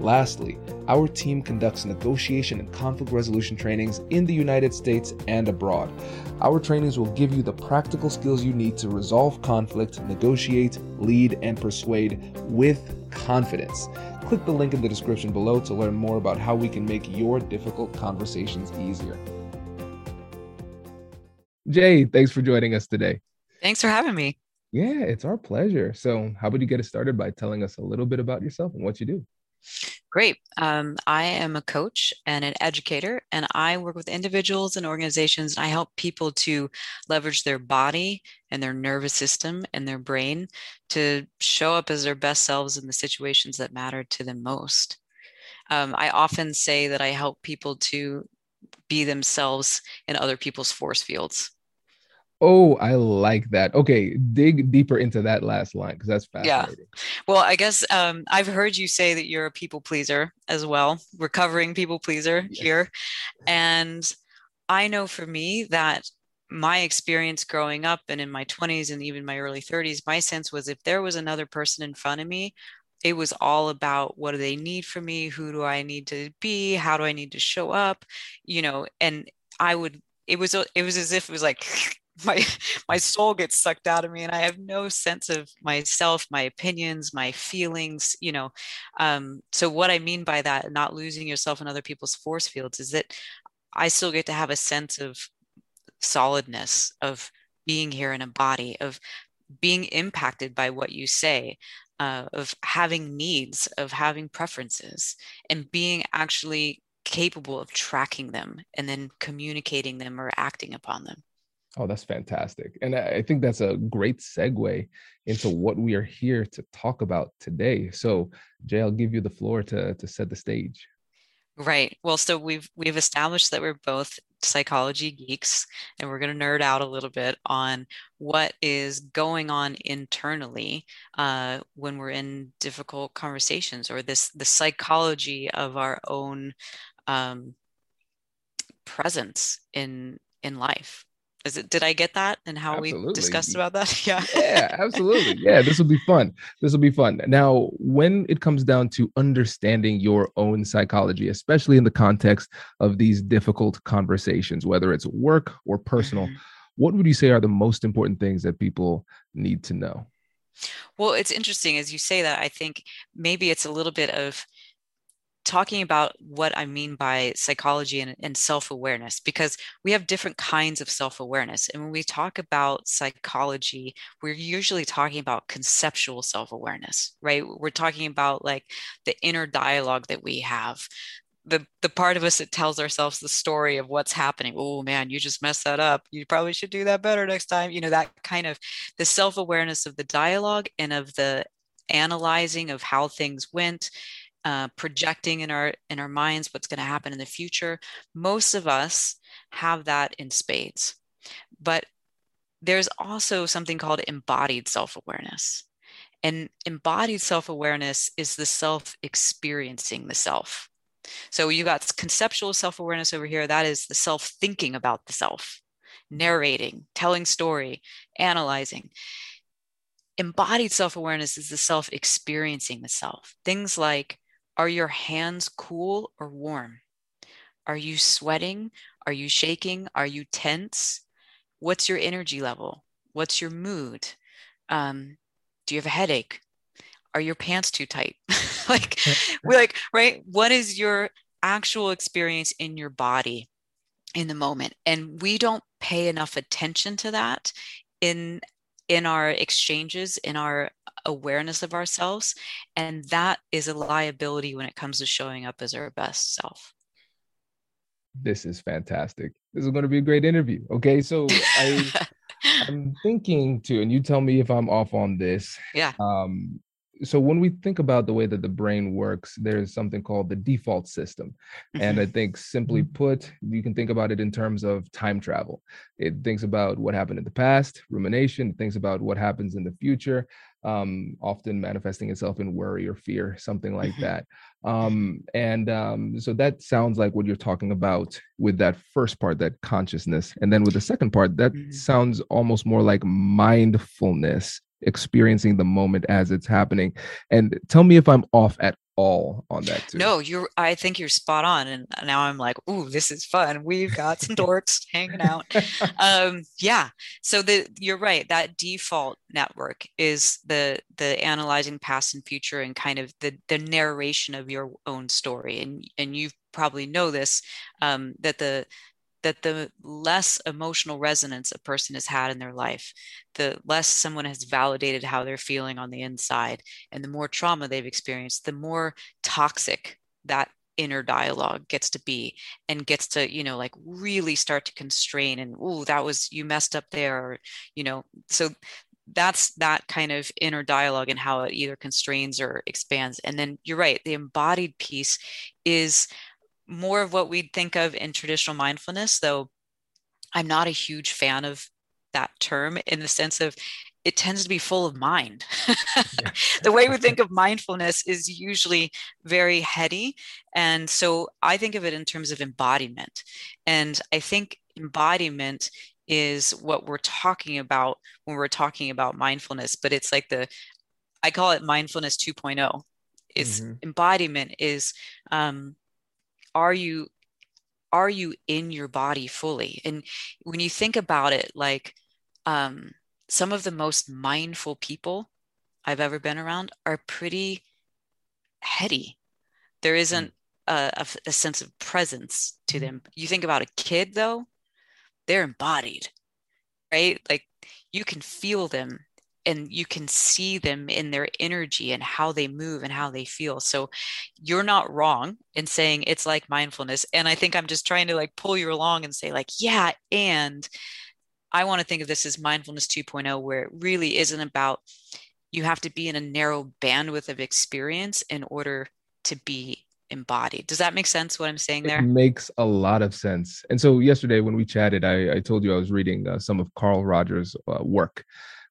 Lastly, our team conducts negotiation and conflict resolution trainings in the United States and abroad. Our trainings will give you the practical skills you need to resolve conflict, negotiate, lead, and persuade with confidence. Click the link in the description below to learn more about how we can make your difficult conversations easier. Jay, thanks for joining us today. Thanks for having me. Yeah, it's our pleasure. So, how about you get us started by telling us a little bit about yourself and what you do? Great. Um, I am a coach and an educator, and I work with individuals and organizations. And I help people to leverage their body and their nervous system and their brain to show up as their best selves in the situations that matter to them most. Um, I often say that I help people to be themselves in other people's force fields. Oh, I like that. Okay, dig deeper into that last line because that's fascinating. Yeah. Well, I guess um, I've heard you say that you're a people pleaser as well, recovering people pleaser yes. here. And I know for me that my experience growing up and in my 20s and even my early 30s, my sense was if there was another person in front of me, it was all about what do they need from me? Who do I need to be? How do I need to show up? You know, and I would it was it was as if it was like my my soul gets sucked out of me and i have no sense of myself my opinions my feelings you know um, so what i mean by that not losing yourself in other people's force fields is that i still get to have a sense of solidness of being here in a body of being impacted by what you say uh, of having needs of having preferences and being actually capable of tracking them and then communicating them or acting upon them Oh, that's fantastic. And I think that's a great segue into what we are here to talk about today. So, Jay, I'll give you the floor to, to set the stage. Right. Well, so we've we've established that we're both psychology geeks and we're going to nerd out a little bit on what is going on internally uh, when we're in difficult conversations or this the psychology of our own um, presence in in life is it did i get that and how absolutely. we discussed about that? Yeah. Yeah absolutely. Yeah this will be fun. This will be fun. Now when it comes down to understanding your own psychology especially in the context of these difficult conversations whether it's work or personal mm-hmm. what would you say are the most important things that people need to know? Well it's interesting as you say that i think maybe it's a little bit of talking about what I mean by psychology and, and self awareness, because we have different kinds of self awareness. And when we talk about psychology, we're usually talking about conceptual self awareness, right? We're talking about like the inner dialogue that we have. The, the part of us that tells ourselves the story of what's happening oh man you just messed that up you probably should do that better next time you know that kind of the self-awareness of the dialogue and of the analyzing of how things went uh, projecting in our in our minds what's going to happen in the future. Most of us have that in spades. But there's also something called embodied self-awareness. And embodied self-awareness is the self experiencing the self. So you got conceptual self-awareness over here. That is the self thinking about the self narrating telling story analyzing. Embodied self-awareness is the self experiencing the self. Things like are your hands cool or warm? Are you sweating? Are you shaking? Are you tense? What's your energy level? What's your mood? Um, do you have a headache are your pants too tight like we're like right what is your actual experience in your body in the moment and we don't pay enough attention to that in in our exchanges in our awareness of ourselves and that is a liability when it comes to showing up as our best self. This is fantastic. This is going to be a great interview okay? So i i'm thinking too and you tell me if i'm off on this. Yeah. Um so when we think about the way that the brain works there's something called the default system mm-hmm. and i think simply mm-hmm. put you can think about it in terms of time travel it thinks about what happened in the past rumination it thinks about what happens in the future um, often manifesting itself in worry or fear something like mm-hmm. that um, and um, so that sounds like what you're talking about with that first part that consciousness and then with the second part that mm-hmm. sounds almost more like mindfulness experiencing the moment as it's happening. And tell me if I'm off at all on that too. No, you're I think you're spot on. And now I'm like, ooh, this is fun. We've got some dorks hanging out. Um, yeah. So the you're right. That default network is the the analyzing past and future and kind of the the narration of your own story. And and you probably know this, um, that the that the less emotional resonance a person has had in their life, the less someone has validated how they're feeling on the inside, and the more trauma they've experienced, the more toxic that inner dialogue gets to be and gets to you know like really start to constrain and oh that was you messed up there or, you know so that's that kind of inner dialogue and how it either constrains or expands. And then you're right the embodied piece is more of what we'd think of in traditional mindfulness, though I'm not a huge fan of that term in the sense of it tends to be full of mind. the way we think of mindfulness is usually very heady. And so I think of it in terms of embodiment. And I think embodiment is what we're talking about when we're talking about mindfulness, but it's like the, I call it mindfulness 2.0. Is mm-hmm. embodiment is um, are you are you in your body fully? And when you think about it like um, some of the most mindful people i've ever been around are pretty heady. There isn't a, a, a sense of presence to hmm. them. You think about a kid though they're embodied right? Like you can feel them and you can see them in their energy and how they move and how they feel so you're not wrong in saying it's like mindfulness and i think i'm just trying to like pull you along and say like yeah and i want to think of this as mindfulness 2.0 where it really isn't about you have to be in a narrow bandwidth of experience in order to be embodied. Does that make sense what I'm saying there? It makes a lot of sense. And so yesterday when we chatted, I, I told you I was reading uh, some of Carl Rogers' uh, work.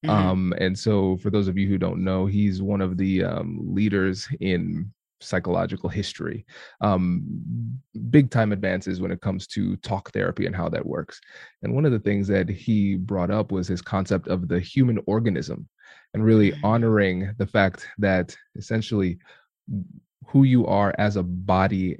Mm-hmm. Um, and so, for those of you who don't know, he's one of the um, leaders in psychological history. Um, big time advances when it comes to talk therapy and how that works. And one of the things that he brought up was his concept of the human organism and really mm-hmm. honoring the fact that essentially who you are as a body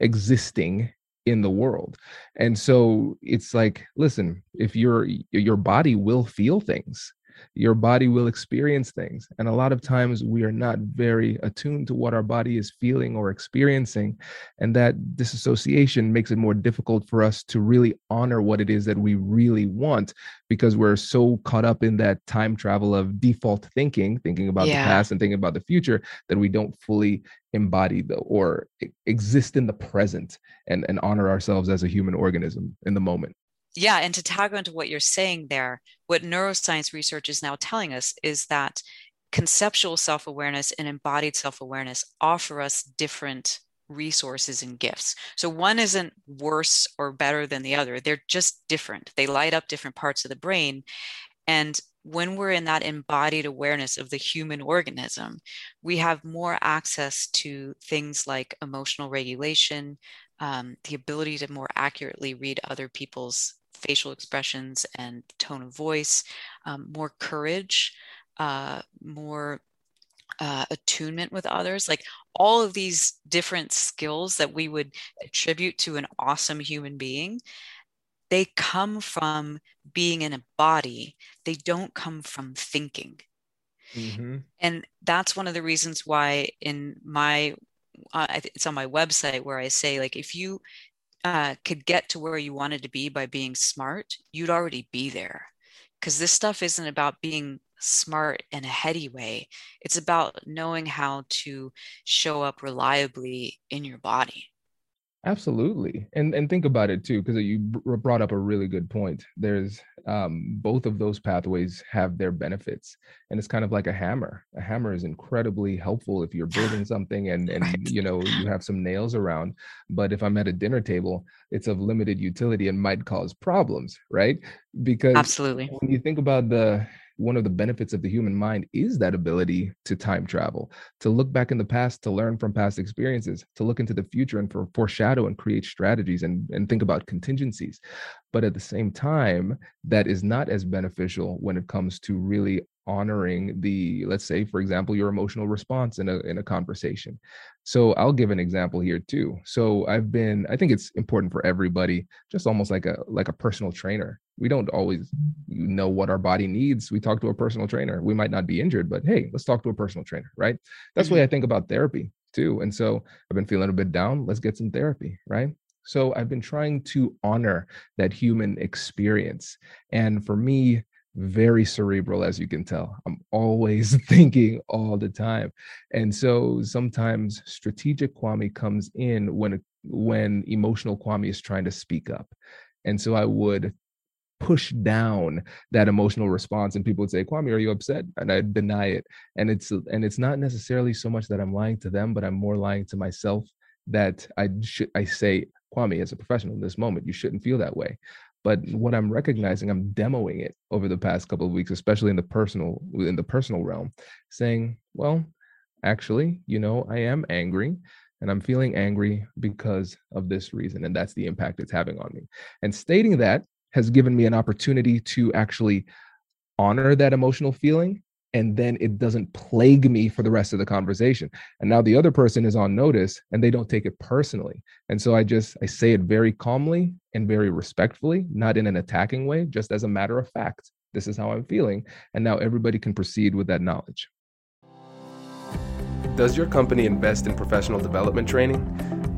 existing in the world. And so it's like, listen, if your your body will feel things, your body will experience things. And a lot of times we are not very attuned to what our body is feeling or experiencing. And that disassociation makes it more difficult for us to really honor what it is that we really want because we're so caught up in that time travel of default thinking, thinking about yeah. the past and thinking about the future, that we don't fully embody the, or exist in the present and, and honor ourselves as a human organism in the moment yeah, and to tag onto what you're saying there, what neuroscience research is now telling us is that conceptual self awareness and embodied self awareness offer us different resources and gifts. So one isn't worse or better than the other, they're just different. They light up different parts of the brain. And when we're in that embodied awareness of the human organism, we have more access to things like emotional regulation, um, the ability to more accurately read other people's facial expressions and tone of voice, um, more courage, uh, more uh, attunement with others, like all of these different skills that we would attribute to an awesome human being, they come from being in a body. They don't come from thinking. Mm-hmm. And that's one of the reasons why in my uh, it's on my website where I say like if you uh, could get to where you wanted to be by being smart, you'd already be there. Because this stuff isn't about being smart in a heady way. It's about knowing how to show up reliably in your body. Absolutely, and and think about it too, because you brought up a really good point. There's um, both of those pathways have their benefits, and it's kind of like a hammer. A hammer is incredibly helpful if you're building something and and right. you know you have some nails around. But if I'm at a dinner table, it's of limited utility and might cause problems, right? Because absolutely, when you think about the one of the benefits of the human mind is that ability to time travel, to look back in the past, to learn from past experiences, to look into the future and for foreshadow and create strategies and, and think about contingencies. But at the same time, that is not as beneficial when it comes to really honoring the let's say for example your emotional response in a in a conversation. So i'll give an example here too. So i've been i think it's important for everybody just almost like a like a personal trainer. We don't always know what our body needs. We talk to a personal trainer. We might not be injured but hey let's talk to a personal trainer right? That's mm-hmm. the way i think about therapy too and so i've been feeling a bit down. Let's get some therapy right? So I've been trying to honor that human experience. And for me, very cerebral, as you can tell. I'm always thinking all the time. And so sometimes strategic Kwame comes in when when emotional Kwame is trying to speak up. And so I would push down that emotional response and people would say kwame are you upset and i deny it and it's and it's not necessarily so much that i'm lying to them but i'm more lying to myself that i should i say kwame as a professional in this moment you shouldn't feel that way but what i'm recognizing i'm demoing it over the past couple of weeks especially in the personal in the personal realm saying well actually you know i am angry and i'm feeling angry because of this reason and that's the impact it's having on me. And stating that has given me an opportunity to actually honor that emotional feeling and then it doesn't plague me for the rest of the conversation. And now the other person is on notice and they don't take it personally. And so i just i say it very calmly and very respectfully not in an attacking way just as a matter of fact. This is how i'm feeling. And now everybody can proceed with that knowledge. Does your company invest in professional development training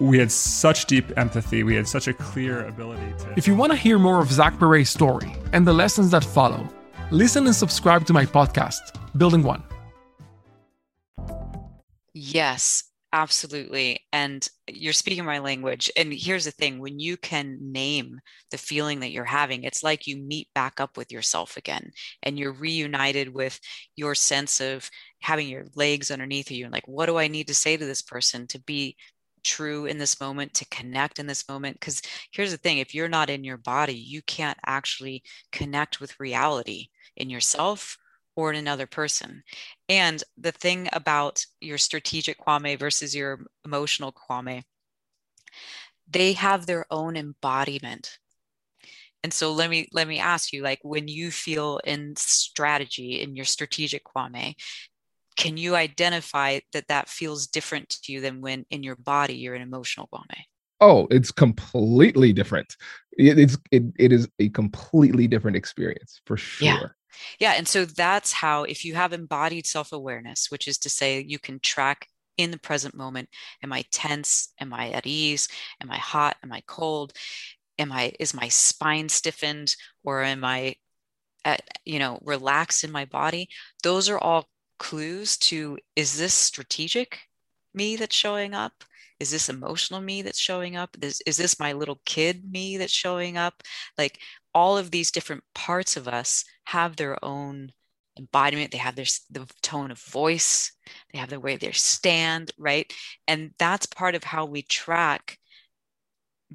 we had such deep empathy. We had such a clear ability to. If you want to hear more of Zach Perret's story and the lessons that follow, listen and subscribe to my podcast, Building One. Yes. Absolutely. And you're speaking my language. And here's the thing when you can name the feeling that you're having, it's like you meet back up with yourself again and you're reunited with your sense of having your legs underneath you and like, what do I need to say to this person to be true in this moment, to connect in this moment? Because here's the thing if you're not in your body, you can't actually connect with reality in yourself or in another person. And the thing about your strategic kwame versus your emotional kwame, they have their own embodiment. And so let me let me ask you like when you feel in strategy in your strategic kwame, can you identify that that feels different to you than when in your body you're an emotional kwame? Oh, it's completely different. It, it's it, it is a completely different experience for sure. Yeah. Yeah. And so that's how, if you have embodied self awareness, which is to say you can track in the present moment am i tense am i at ease am i hot am i cold am i is my spine stiffened or am i at, you know relaxed in my body those are all clues to is this strategic me that's showing up? Is this emotional me that's showing up? Is, is this my little kid me that's showing up? Like all of these different parts of us have their own embodiment. They have their the tone of voice. They have the way they stand right? And that's part of how we track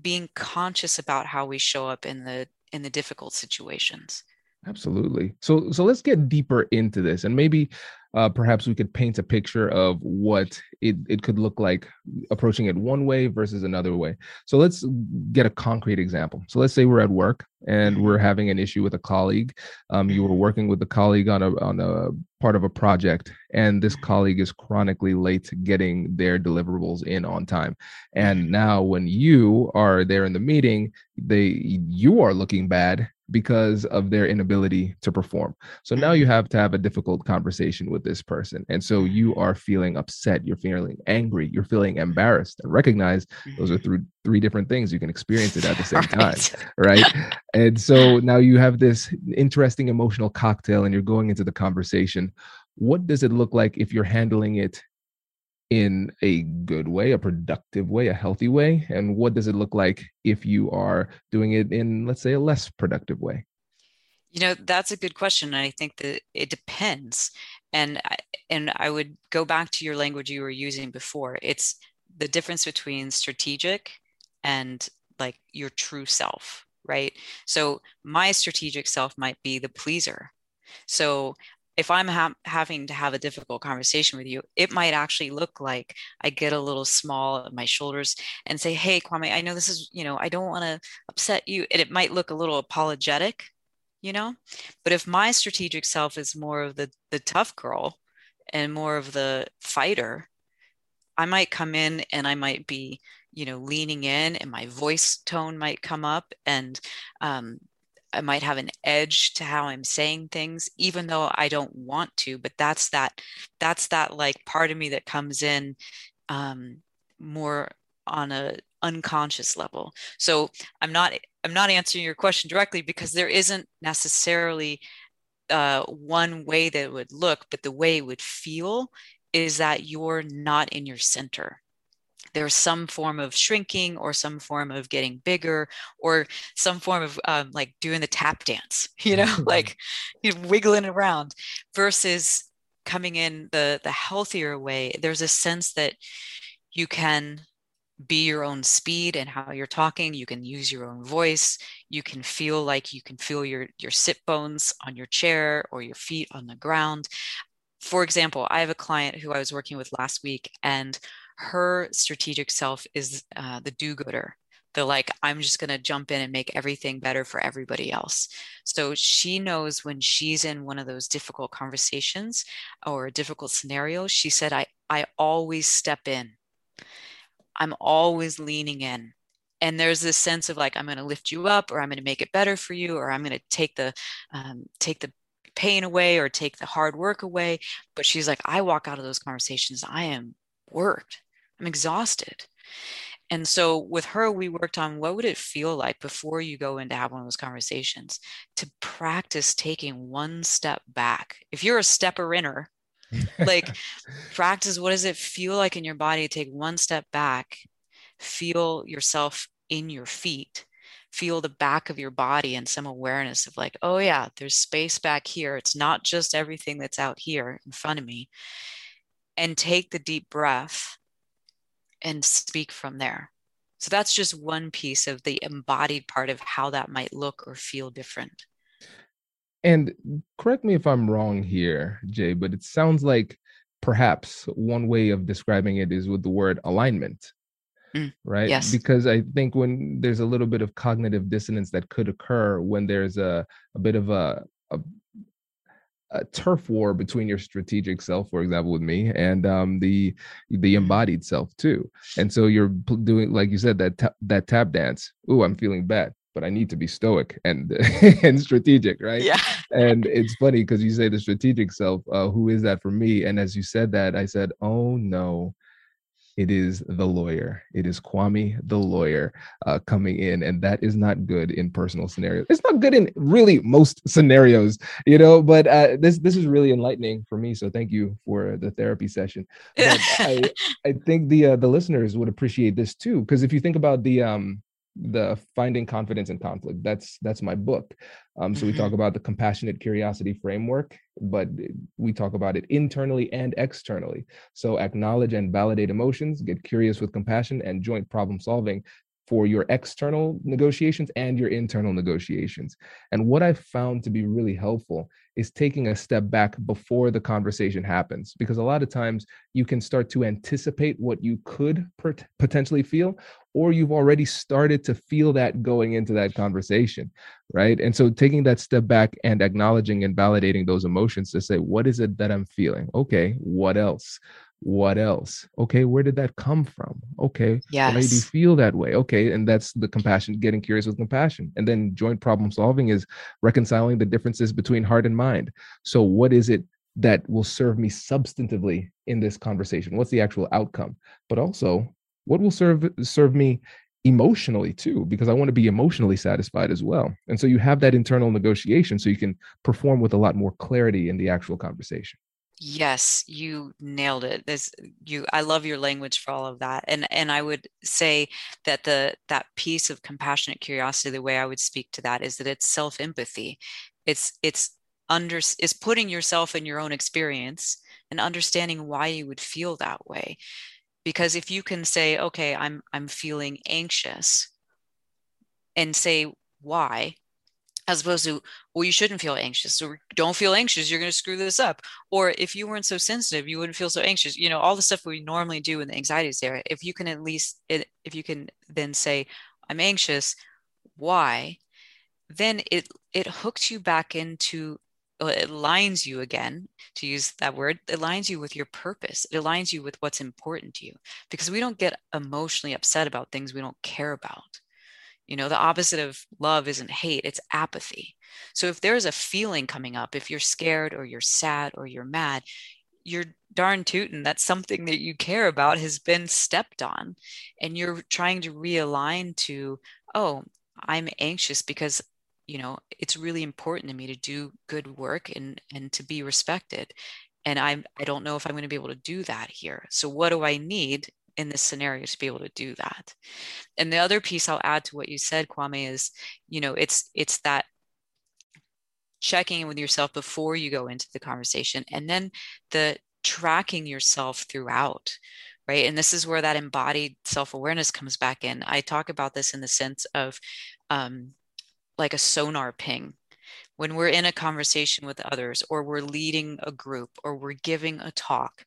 being conscious about how we show up in the in the difficult situations. Absolutely. So so let's get deeper into this and maybe uh, perhaps we could paint a picture of what it, it could look like approaching it one way versus another way. So let's get a concrete example. So let's say we're at work and we're mm-hmm. having an issue with a colleague. Um, you were mm-hmm. working with a colleague on a on a part of a project, and this mm-hmm. colleague is chronically late getting their deliverables in on time. And now, when you are there in the meeting, they you are looking bad because of their inability to perform. So now you mm-hmm. have to have a difficult conversation with this person. And so you mm-hmm. are feeling upset, you're feeling angry, you're feeling embarrassed. And recognize those are mm-hmm. three three different things. You can experience it at the same time. Right. And so now you have this interesting emotional cocktail and you're going into the conversation. What does it look like if you're handling it in a good way, a productive way, a healthy way? And what does it look like if you are doing it in, let's say, a less productive way? You know, that's a good question. And I think that it depends. And I, and I would go back to your language you were using before. It's the difference between strategic and like your true self, right? So my strategic self might be the pleaser. So if I'm ha- having to have a difficult conversation with you, it might actually look like I get a little small at my shoulders and say, Hey, Kwame, I know this is, you know, I don't want to upset you. And it might look a little apologetic, you know, but if my strategic self is more of the, the tough girl and more of the fighter, I might come in and I might be, you know, leaning in and my voice tone might come up and um, I might have an edge to how I'm saying things, even though I don't want to. But that's that, that's that like part of me that comes in um, more on a unconscious level. So I'm not, I'm not answering your question directly because there isn't necessarily uh, one way that it would look, but the way it would feel is that you're not in your center there's some form of shrinking or some form of getting bigger or some form of um, like doing the tap dance you know like you know, wiggling around versus coming in the the healthier way. There's a sense that you can be your own speed and how you're talking. You can use your own voice. You can feel like you can feel your your sit bones on your chair or your feet on the ground. For example i have a client who i was working with last week and her strategic self is uh, the do-gooder. The like i'm just going to jump in and make everything better for everybody else. So she knows when she's in one of those difficult conversations or a difficult scenario she said i i always step in. I'm always leaning in. And there's this sense of like i'm going to lift you up or i'm going to make it better for you or i'm going to take the um, take the pain away or take the hard work away. But she's like i walk out of those conversations i am worked I'm exhausted. And so with her, we worked on what would it feel like before you go in to have one of those conversations to practice taking one step back. If you're a stepper inner, like practice what does it feel like in your body to take one step back feel yourself in your feet feel the back of your body and some awareness of like oh yeah there's space back here it's not just everything that's out here in front of me and take the deep breath and speak from there so that's just one piece of the embodied part of how that might look or feel different and correct me if I'm wrong here, Jay, but it sounds like perhaps one way of describing it is with the word alignment. Mm, right? Yes. Because I think when there's a little bit of cognitive dissonance that could occur when there's a, a bit of a, a a turf war between your strategic self, for example, with me, and um, the the mm-hmm. embodied self too. And so you're doing, like you said, that ta- that tap dance. Ooh, I'm feeling bad but I need to be stoic and and strategic, right? Yeah. and it's funny because you say the strategic self. Uh, who is that for me? And as you said that, I said, oh no, it is the lawyer. It is Kwame, the lawyer, uh, coming in, and that is not good in personal scenarios. It's not good in really most scenarios, you know. But uh, this this is really enlightening for me. So thank you for the therapy session. I I think the uh, the listeners would appreciate this too, because if you think about the um the finding confidence in conflict. That's that's my book. Um, so we talk mm-hmm. about the compassionate curiosity framework but we talk about it internally and externally. So acknowledge and validate emotions get curious with compassion and joint problem solving for your external negotiations and your internal negotiations. And what I've found to be really helpful is taking a step back before the conversation happens, because a lot of times you can start to anticipate what you could potentially feel, or you've already started to feel that going into that conversation, right? And so taking that step back and acknowledging and validating those emotions to say, what is it that I'm feeling? Okay, what else? What else? Okay where did that come from? Okay yes. why do you feel that way? Okay and that's the compassion getting curious with compassion and then joint problem solving is reconciling the differences between heart and mind. So what is it that will serve me substantively in this conversation? What's the actual outcome? But also what will serve serve me emotionally too because i want to be emotionally satisfied as well. And so you have that internal negotiation so you can perform with a lot more clarity in the actual conversation Yes, you nailed it. This you I love your language for all of that. And and I would say that the that piece of compassionate curiosity, the way I would speak to that is that it's self-empathy. It's it's under is putting yourself in your own experience and understanding why you would feel that way. Because if you can say, okay, I'm I'm feeling anxious and say why, as opposed to well you shouldn't feel anxious so don't feel anxious you're going to screw this up or if you weren't so sensitive you wouldn't feel so anxious you know all the stuff we normally do in the anxiety is there if you can at least if you can then say i'm anxious why? then it it hooks you back into uh, it aligns you again to use that word it aligns you with your purpose it aligns you with what's important to you because we don't get emotionally upset about things we don't care about you know, the opposite of love isn't hate, it's apathy. So if there's a feeling coming up, if you're scared or you're sad or you're mad, you're darn tootin' that something that you care about has been stepped on. And you're trying to realign to, oh, I'm anxious because you know it's really important to me to do good work and and to be respected and i'm i don't know if i'm going to be able to do that here so what do i need in this scenario to be able to do that. And the other piece i'll add to what you said kwame is you know it's it's that checking in with yourself before you go into the conversation and then the tracking yourself throughout right? And this is where that embodied self-awareness comes back in. I talk about this in the sense of um, like a sonar ping. When we're in a conversation with others or we're leading a group or we're giving a talk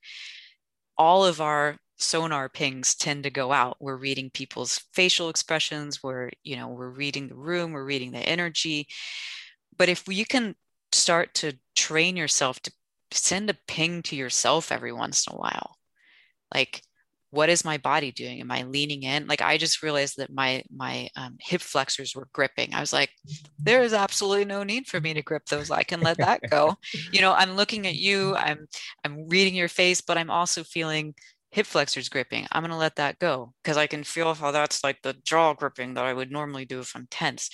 all of our sonar pings tend to go out. We're reading people's facial expressions we're you know we're reading the room we're reading the energy. But if you can start to train yourself to send a ping to yourself every once in a while like what is my body doing? Am i leaning in? Like i just realized that my my um, hip flexors were gripping. I was like there is absolutely no need for me to grip those. I can let that go. You know i'm looking at you i'm i'm reading your face but i'm also feeling hip flexors gripping. I'm going to let that go because I can feel how that's like the jaw gripping that I would normally do if I'm tense.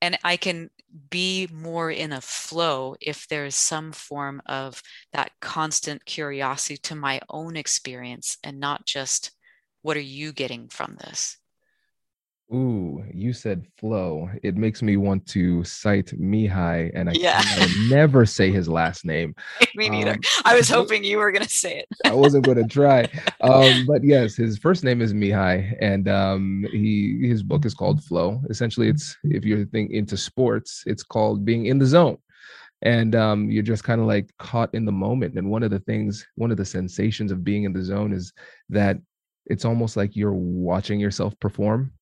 And I can be more in a flow if there's some form of that constant curiosity to my own experience and not just what are you getting from this? Ooh, you said flow. It makes me want to cite Mihai, and I Yeah. never say his last name. Me neither. Um, I was hoping you were going to say it. I wasn't going to try, um, but yes, his first name is Mihai, and um, he his book is called Flow. Essentially, it's if you're think into sports, it's called being in the zone, and um, you're just kind of like caught in the moment. And one of the things, one of the sensations of being in the zone is that it's almost like you're watching yourself perform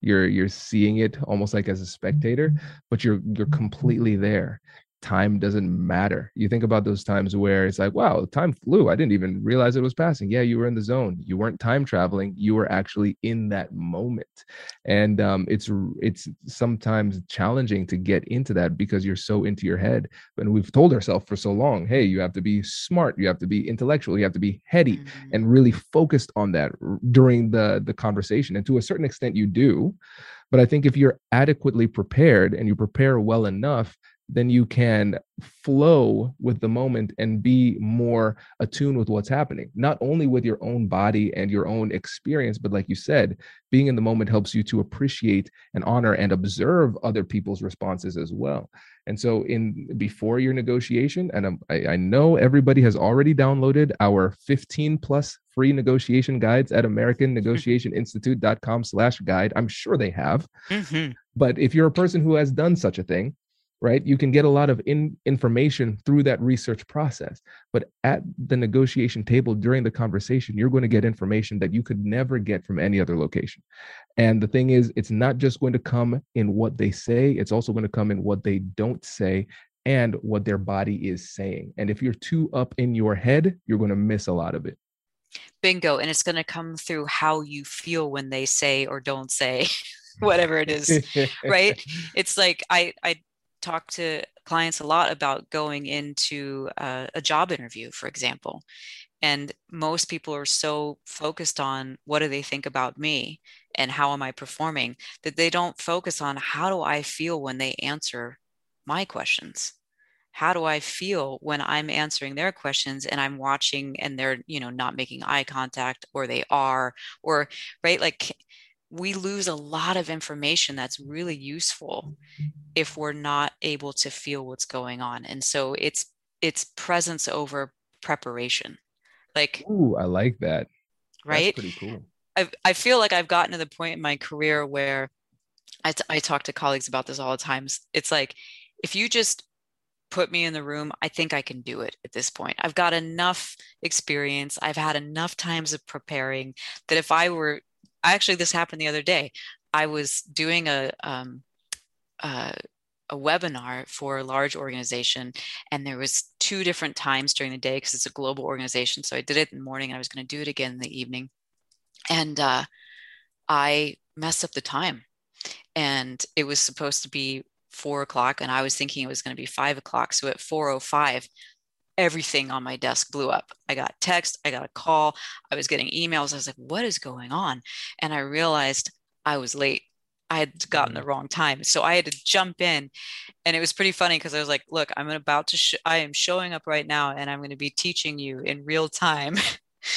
you're you're seeing it almost like as a spectator but you're you're mm-hmm. completely there time doesn't matter. You think about those times where it's like wow time flew. I didn't even realize it was passing. Yeah you were in the zone. You weren't time traveling. You were actually in that moment. And um, it's it's sometimes challenging to get into that because you're so into your head. And we've told ourselves for so long hey you have to be smart. You have to be intellectual. You have to be heady Mhm. and really focused on that during the the conversation. And to a certain extent you do. But i think if you're adequately prepared and you prepare well enough then you can flow with the moment and be more attuned with what's happening. Not only with your own body and your own experience but like you said being in the moment helps you to appreciate and honor and observe other people's responses as well. And so in before your negotiation and I, I know everybody has already downloaded our 15 plus free negotiation guides at americannegotiationinstitute.com slash guide. I'm sure they have. Mhm. but if you're a person who has done such a thing right you can get a lot of in, information through that research process but at the negotiation table during the conversation you're going to get information that you could never get from any other location and the thing is it's not just going to come in what they say it's also going to come in what they don't say and what their body is saying and if you're too up in your head you're going to miss a lot of it Bingo. And it's going to come through how you feel when they say or don't say whatever it is. right? it's like I I talk to clients a lot about going into a, a job interview, for example, and most people are so focused on what do they think about me and how am I performing that they don't focus on how do I feel when they answer my questions. How do I feel when I'm answering their questions and I'm watching and they're, you know, not making eye contact or they are, or right? Like we lose a lot of information that's really useful if we're not able to feel what's going on and so it's it's presence over preparation like Ooh, I like that. right That's pretty cool. I, I feel like i've gotten to the point in my career where I, t- I talk to colleagues about this all the times it's like if you just put me in the room i think i can do it at this point i've got enough experience i've had enough times of preparing that if i were actually this happened the other day. I was doing a um, uh, a webinar for a large organization and there was two different times during the day because it's a global organization so i did it in the morning and i was going to do it again in the evening. And uh, i messed up the time and it was supposed to be four o'clock and i was thinking it was going to be five o'clock so at 405 everything on my desk blew up i got text i got a call i was getting emails i was like what is going on and i realized i was late I had gotten the wrong time. So I had to jump in. And it was pretty funny because I was like, look, I'm about to, sh- I am showing up right now and I'm going to be teaching you in real time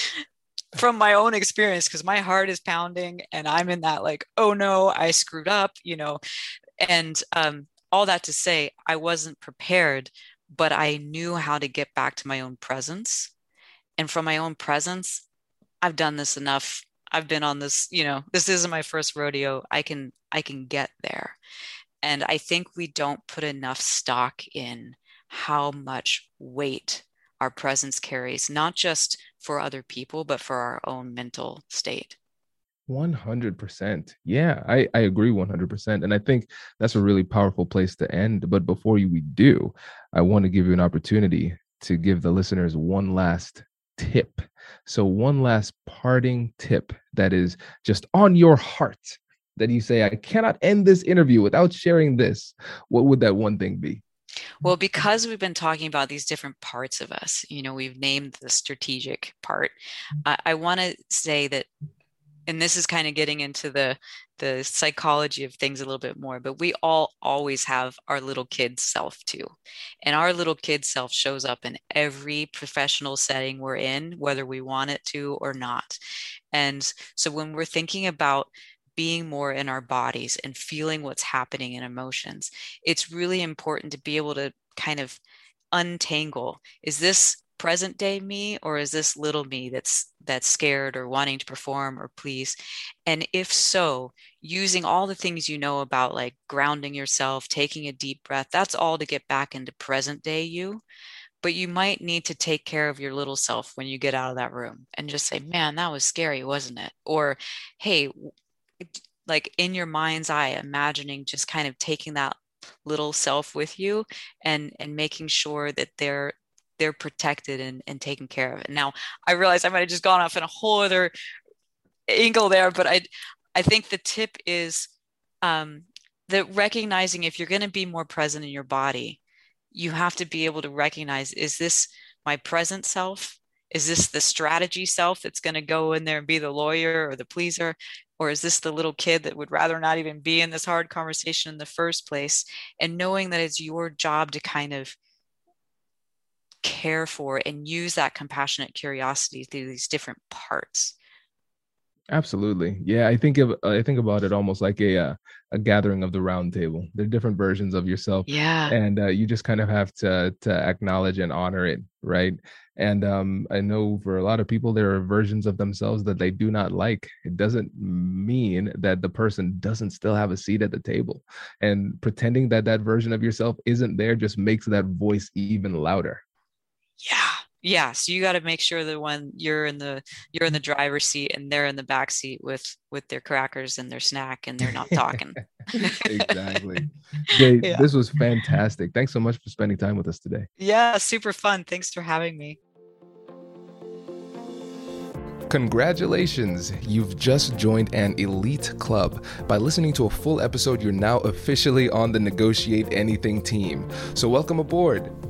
from my own experience because my heart is pounding and I'm in that like, oh no, I screwed up, you know. And um, all that to say, I wasn't prepared, but I knew how to get back to my own presence. And from my own presence, I've done this enough I've been on this, you know, this isn't my first rodeo. I can I can get there. And I think we don't put enough stock in how much weight our presence carries, not just for other people, but for our own mental state. 100%. Yeah, I, I agree 100%. And I think that's a really powerful place to end. But before you, we do, I want to give you an opportunity to give the listeners one last tip. So, one last parting tip that is just on your heart that you say, I cannot end this interview without sharing this. What would that one thing be? Well, because we've been talking about these different parts of us, you know, we've named the strategic part. Mm-hmm. I, I want to say that, and this is kind of getting into the the psychology of things a little bit more, but we all always have our little kid self too. And our little kid self shows up in every professional setting we're in, whether we want it to or not. And so when we're thinking about being more in our bodies and feeling what's happening in emotions, it's really important to be able to kind of untangle is this present day me or is this little me that's that's scared or wanting to perform or please? And if so using all the things you know about like grounding yourself taking a deep breath that's all to get back into present day you. But you might need to take care of your little self when you get out of that room and just say man that was scary wasn't it? Or hey like in your mind's eye imagining just kind of taking that little self with you and and making sure that they're they're protected and, and taken care of. It now i realize i might have just gone off in a whole other angle there but i i think the tip is um that recognizing if you're going to be more present in your body you have to be able to recognize is this my present self? Is this the strategy self that's going to go in there and be the lawyer or the pleaser? Or is this the little kid that would rather not even be in this hard conversation in the first place? And knowing that it's your job to kind of care for and use that compassionate curiosity through these different parts absolutely yeah i think of i think about it almost like a uh, a gathering of the round table they're different versions of yourself yeah and uh, you just kind of have to to acknowledge and honor it right and um, I know for a lot of people, there are versions of themselves that they do not like. It doesn't mean that the person doesn't still have a seat at the table. And pretending that that version of yourself isn't there just makes that voice even louder. Yeah yeah so you got to make sure that when you're in the you're in the driver's seat and they're in the back seat with with their crackers and their snack and they're not talking exactly Jay, yeah. this was fantastic thanks so much for spending time with us today yeah super fun thanks for having me Congratulations! You've just joined an elite club. By listening to a full episode, you're now officially on the Negotiate Anything team. So, welcome aboard.